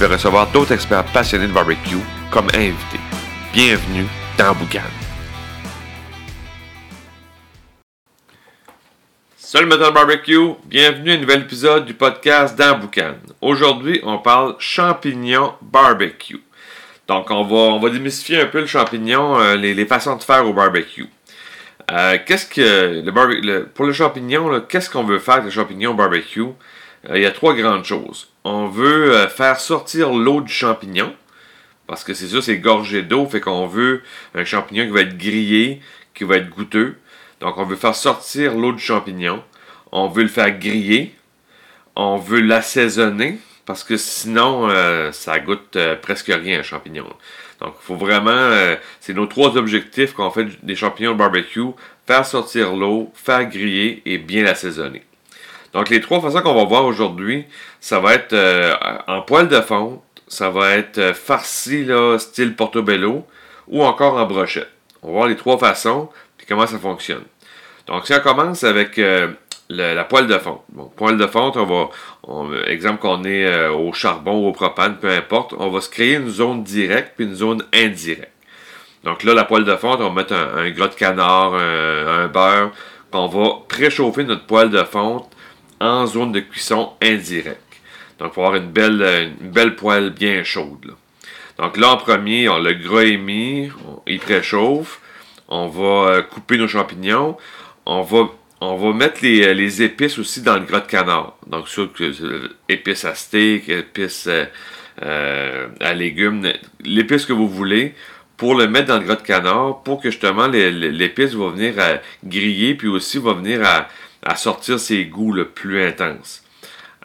vais recevoir d'autres experts passionnés de barbecue comme invités. Bienvenue dans Boucan. Salut Metal Barbecue, bienvenue à un nouvel épisode du podcast dans Boucan. Aujourd'hui, on parle champignons barbecue. Donc, on va, on va démystifier un peu le champignon, euh, les, façons de faire au barbecue. Euh, qu'est-ce que le, le pour le champignon, qu'est-ce qu'on veut faire avec le champignon barbecue? Euh, il y a trois grandes choses. On veut euh, faire sortir l'eau du champignon, parce que c'est sûr, c'est gorgé d'eau, fait qu'on veut un champignon qui va être grillé, qui va être goûteux. Donc, on veut faire sortir l'eau du champignon. On veut le faire griller. On veut l'assaisonner, parce que sinon, euh, ça goûte presque rien un champignon. Donc, il faut vraiment, c'est nos trois objectifs qu'on fait des champignons barbecue, faire sortir l'eau, faire griller et bien l'assaisonner. Donc, les trois façons qu'on va voir aujourd'hui, ça va être euh, en poêle de fonte, ça va être euh, farci, là, style portobello, ou encore en brochette. On va voir les trois façons, puis comment ça fonctionne. Donc, si on commence avec euh, la poêle de fonte. Bon, poêle de fonte, on va, on, exemple qu'on est euh, au charbon ou au propane, peu importe, on va se créer une zone directe puis une zone indirecte. Donc là, la poêle de fonte, on va mettre un, un gras de canard, un, un beurre, on va préchauffer notre poêle de fonte en zone de cuisson indirecte. Donc, pour avoir une belle, belle poêle bien chaude. Donc là, en premier, on, le gras est mis, il préchauffe. On va euh, couper nos champignons. On va, on va mettre les, les épices aussi dans le gras de canard. Donc, sûr que euh, épices à steak, épices euh, euh, à légumes, l'épice que vous voulez pour le mettre dans le gras de canard pour que justement l'épice va venir à griller puis aussi va venir à, à sortir ses goûts le plus intenses.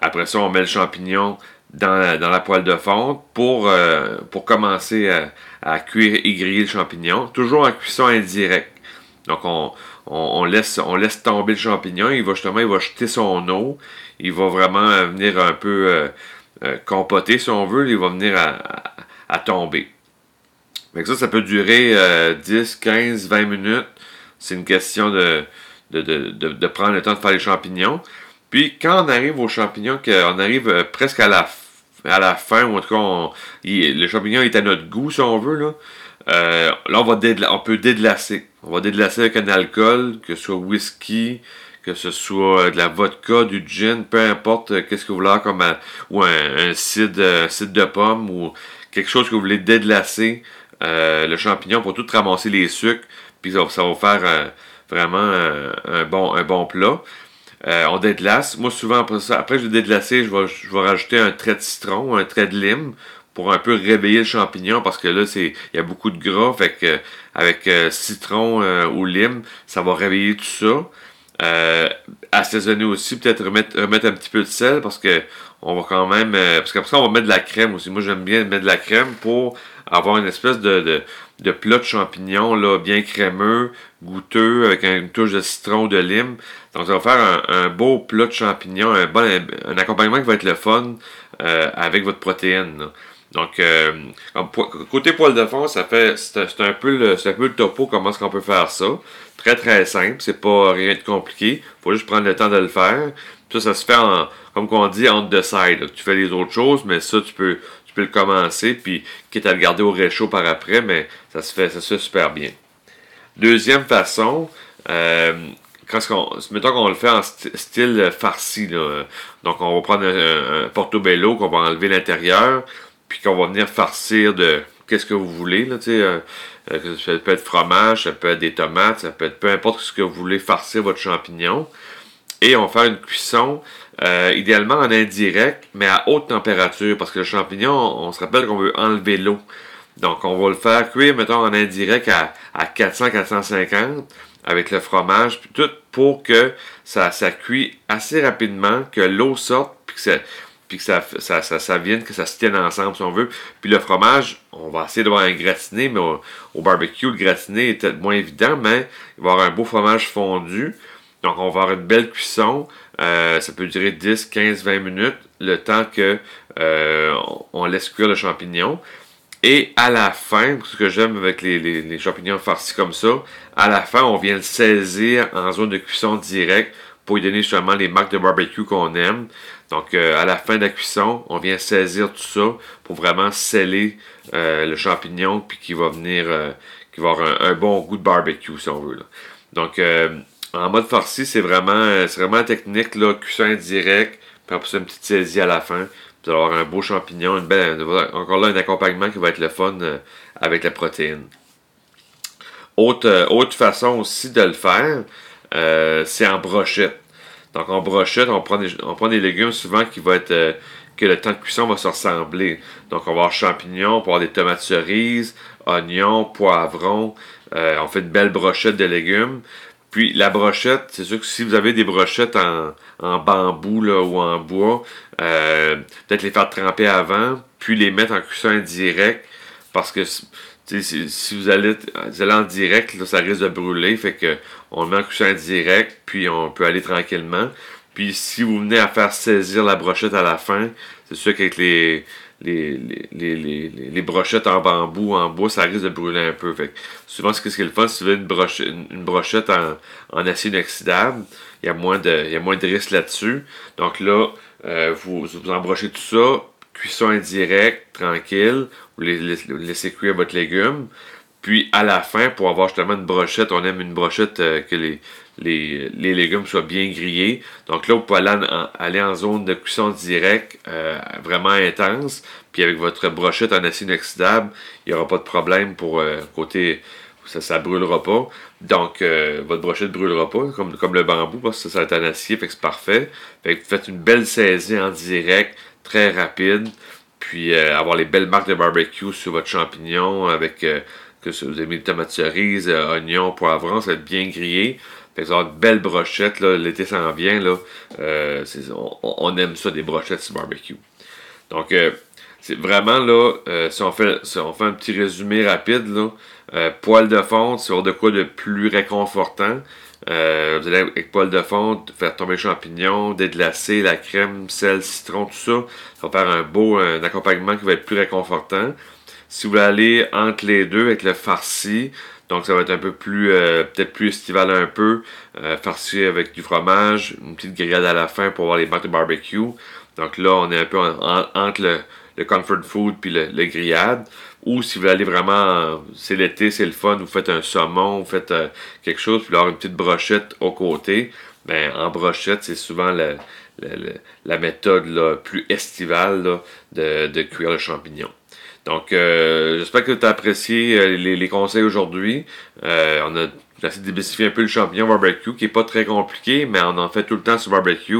Après ça, on met le champignon dans la, dans la poêle de fonte pour, euh, pour commencer à, cuire et griller le champignon, toujours en cuisson indirecte. Donc, on, on, laisse, on laisse tomber le champignon, il va justement il va jeter son eau, il va vraiment venir un peu euh, euh, compoter, si on veut, il va venir à, à, à tomber. Donc ça, ça peut durer 10, 15, 20 minutes. C'est une question de, de, prendre le temps de faire les champignons. Puis quand on arrive aux champignons, qu'on arrive euh, presque à la, fin, ou en tout cas, le champignon est à notre goût, si on veut, là, euh, là on, va on peut dédlacer. On va dédlacer avec un alcool, que ce soit whisky, que ce soit de la vodka, du gin, peu importe euh, qu'est-ce que vous voulez, comme un, ou un, un cidre, de pomme, ou quelque chose que vous voulez dédlacer euh, le champignon pour tout ramasser les sucres, puis ça, va faire vraiment un, un, bon, un bon plat. Euh, on dédlace. Moi, souvent, après ça, après je vais dédlacer, je vais, je vais rajouter un trait de citron, un trait de lime pour un peu réveiller le champignon parce que là, c'est il y a beaucoup de gras. Fait que avec euh, citron euh, ou lime, ça va réveiller tout ça. Euh, assaisonner aussi, peut-être remettre, remettre un petit peu de sel parce que on va quand même. Euh, parce qu'après ça, on va mettre de la crème aussi. Moi, j'aime bien mettre de la crème pour avoir une espèce de, de, de plat de champignons là, bien crémeux, goûteux, avec une touche de citron ou de lime. Donc, ça va faire un, beau plat de champignons, un bon accompagnement qui va être le fun euh, avec votre protéine. Donc, euh, côté poêle de fond, ça fait c'est un peu le c'est un peu le topo comment est-ce qu'on peut faire ça. Très très simple, c'est pas rien de compliqué. Faut juste prendre le temps de le faire. Ça, ça se fait en, comme qu'on dit, on the side. Là. Tu fais les autres choses, mais ça, tu peux, tu peux le commencer, puis quitte à le garder au réchaud par après, mais ça se fait, ça se fait super bien. Deuxième façon, euh, quand on, mettons qu'on le fait en style farci, donc on va prendre un, un portobello qu'on va enlever l'intérieur, puis qu'on va venir farcir de qu'est-ce que vous voulez, là, sais, euh, ça peut être fromage, ça peut être des tomates, ça peut être peu importe ce que vous voulez farcir votre champignon. Et on va une cuisson, euh, idéalement en indirect, mais à haute température, parce que le champignon, on, on se rappelle qu'on veut enlever l'eau. Donc, on va le faire cuire, mettons, en indirect à, à 400-450 avec le fromage, puis tout pour que ça, ça cuit assez rapidement, que l'eau sorte, puis que ça, puis que ça, ça, ça, vienne, que ça se tienne ensemble si on veut. Puis le fromage, on va essayer d'avoir un gratiné, mais au, barbecue, le gratiné est peut-être moins évident, mais il va avoir un beau fromage fondu. Donc on va avoir une belle cuisson. Euh, ça peut durer 10, 15, 20 minutes, le temps que euh, on laisse cuire le champignon. Et à la fin, ce que j'aime avec les, champignons farcis comme ça, à la fin, on vient le saisir en zone de cuisson directe pour lui donner justement les marques de barbecue qu'on aime. Donc, euh, à la fin de la cuisson, on vient saisir tout ça pour vraiment sceller euh, le champignon, puis qui va venir, euh, qui va avoir un, bon goût de barbecue, si on veut. Donc, en mode farci, c'est vraiment, c'est vraiment technique, là, cuisson direct, puis après ça, une petite saisie à la fin. Vous allez avoir un beau champignon, une belle, encore là, un accompagnement qui va être le fun avec la protéine. Autre, autre façon aussi de le faire, c'est en brochette. Donc en brochette, on prend des, on prend des légumes souvent qui vont être euh, que le temps de cuisson va se ressembler. Donc on va avoir champignons, on va avoir des tomates cerises, oignons, poivrons. Euh, on fait une belle brochette de légumes. Puis la brochette, c'est sûr que si vous avez des brochettes en, en bambou là, ou en bois, euh, peut-être les faire tremper avant, puis les mettre en cuisson indirect, parce que si, vous allez, vous allez en direct, ça risque de brûler. Fait que on le met en cuisson direct, puis on peut aller tranquillement. Puis si vous venez à faire saisir la brochette à la fin, c'est sûr qu'avec les, les, les, les, brochettes en bambou, en bois, ça risque de brûler un peu. Souvent, ce qui est le si avez une brochette, une brochette en, en acier inoxydable, il y a moins de, y a moins de risque là-dessus. Donc là, euh, vous, vous embrochez tout ça, cuisson indirecte, tranquille, vous laissez cuire votre légume. Puis à la fin, pour avoir justement une brochette, on aime une brochette euh, que les, les, légumes soient bien grillés. Donc là, vous pouvez aller en, zone de cuisson directe, euh, vraiment intense. Puis avec votre brochette en acier inoxydable, il n'y aura pas de problème pour euh, côté ça ne brûlera pas. Donc, votre brochette ne brûlera pas, comme, comme le bambou, parce que ça, ça est en acier, c'est parfait. Vous faites une belle saisie en direct, très rapide. Puis avoir les belles marques de barbecue sur votre champignon avec que vous avez mis tomates cerises, euh, oignons, poivrons, ça va être bien grillé. Fait que ça va avoir une belle brochette, l'été s'en vient, là. Euh, on, aime ça, des brochettes sur barbecue. Donc, euh, c'est vraiment là, si, on fait, on fait un petit résumé rapide, là, poêle de fonte, c'est de quoi de plus réconfortant. vous allez avec poêle de fonte, faire tomber les champignons, déglacer, la crème, sel, citron, tout ça. Ça va faire un beau un accompagnement qui va être plus réconfortant. Si vous voulez aller entre les deux avec le farci, donc ça va être un peu plus, euh, peut-être plus estival un peu, euh, farci avec du fromage, une petite grillade à la fin pour avoir les marques de barbecue. Donc là, on est un peu entre le, comfort food puis le, grillade. Ou si vous voulez aller vraiment, c'est l'été, c'est le fun, vous faites un saumon, vous faites euh, quelque chose, puis avoir une petite brochette au côté. Ben, en brochette, c'est souvent la, méthode plus estivale de cuire le champignon. Donc, euh, j'espère que tu as apprécié euh, les, conseils aujourd'hui. Euh, on a essayé de démystifier un peu le champignon barbecue, qui est pas très compliqué, mais on en fait tout le temps sur barbecue.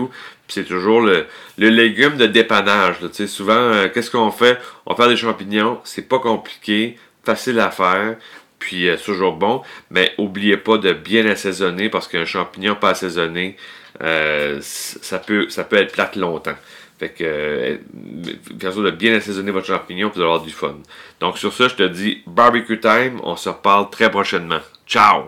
c'est toujours le, légume de dépannage. Sais, souvent, qu'est-ce qu'on fait? On fait des champignons, c'est pas compliqué, facile à faire, puis c'est toujours bon. Mais oubliez pas de bien assaisonner, parce qu'un champignon pas assaisonné, ça, peut, ça peut être plate longtemps. Fait que, euh, bien de bien assaisonner votre champignon pour avoir du fun. Donc, sur ça, je te dis barbecue time. On se reparle très prochainement. Ciao!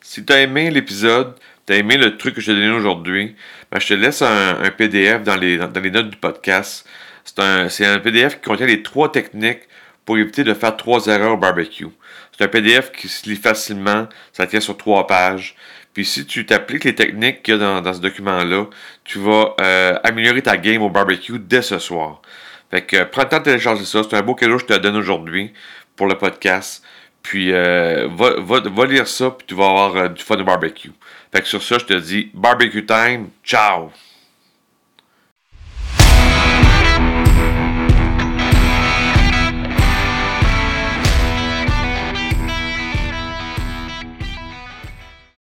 Si tu as aimé l'épisode, tu as aimé le truc que je t'ai donné aujourd'hui, ben, je te laisse un, PDF dans les, dans les, notes du podcast. C'est un, un PDF qui contient les trois techniques pour éviter de faire trois erreurs au barbecue. C'est un PDF qui se lit facilement, ça tient sur trois pages. Puis si tu t'appliques les techniques qu'il y a dans, ce document-là, tu vas euh, améliorer ta game au barbecue dès ce soir. Fait que prends le temps de télécharger ça. C'est un beau cadeau que je te donne aujourd'hui pour le podcast. Puis euh, va, lire ça, puis tu vas avoir euh, du fun de barbecue. Fait que sur ça, je te dis barbecue time. Ciao!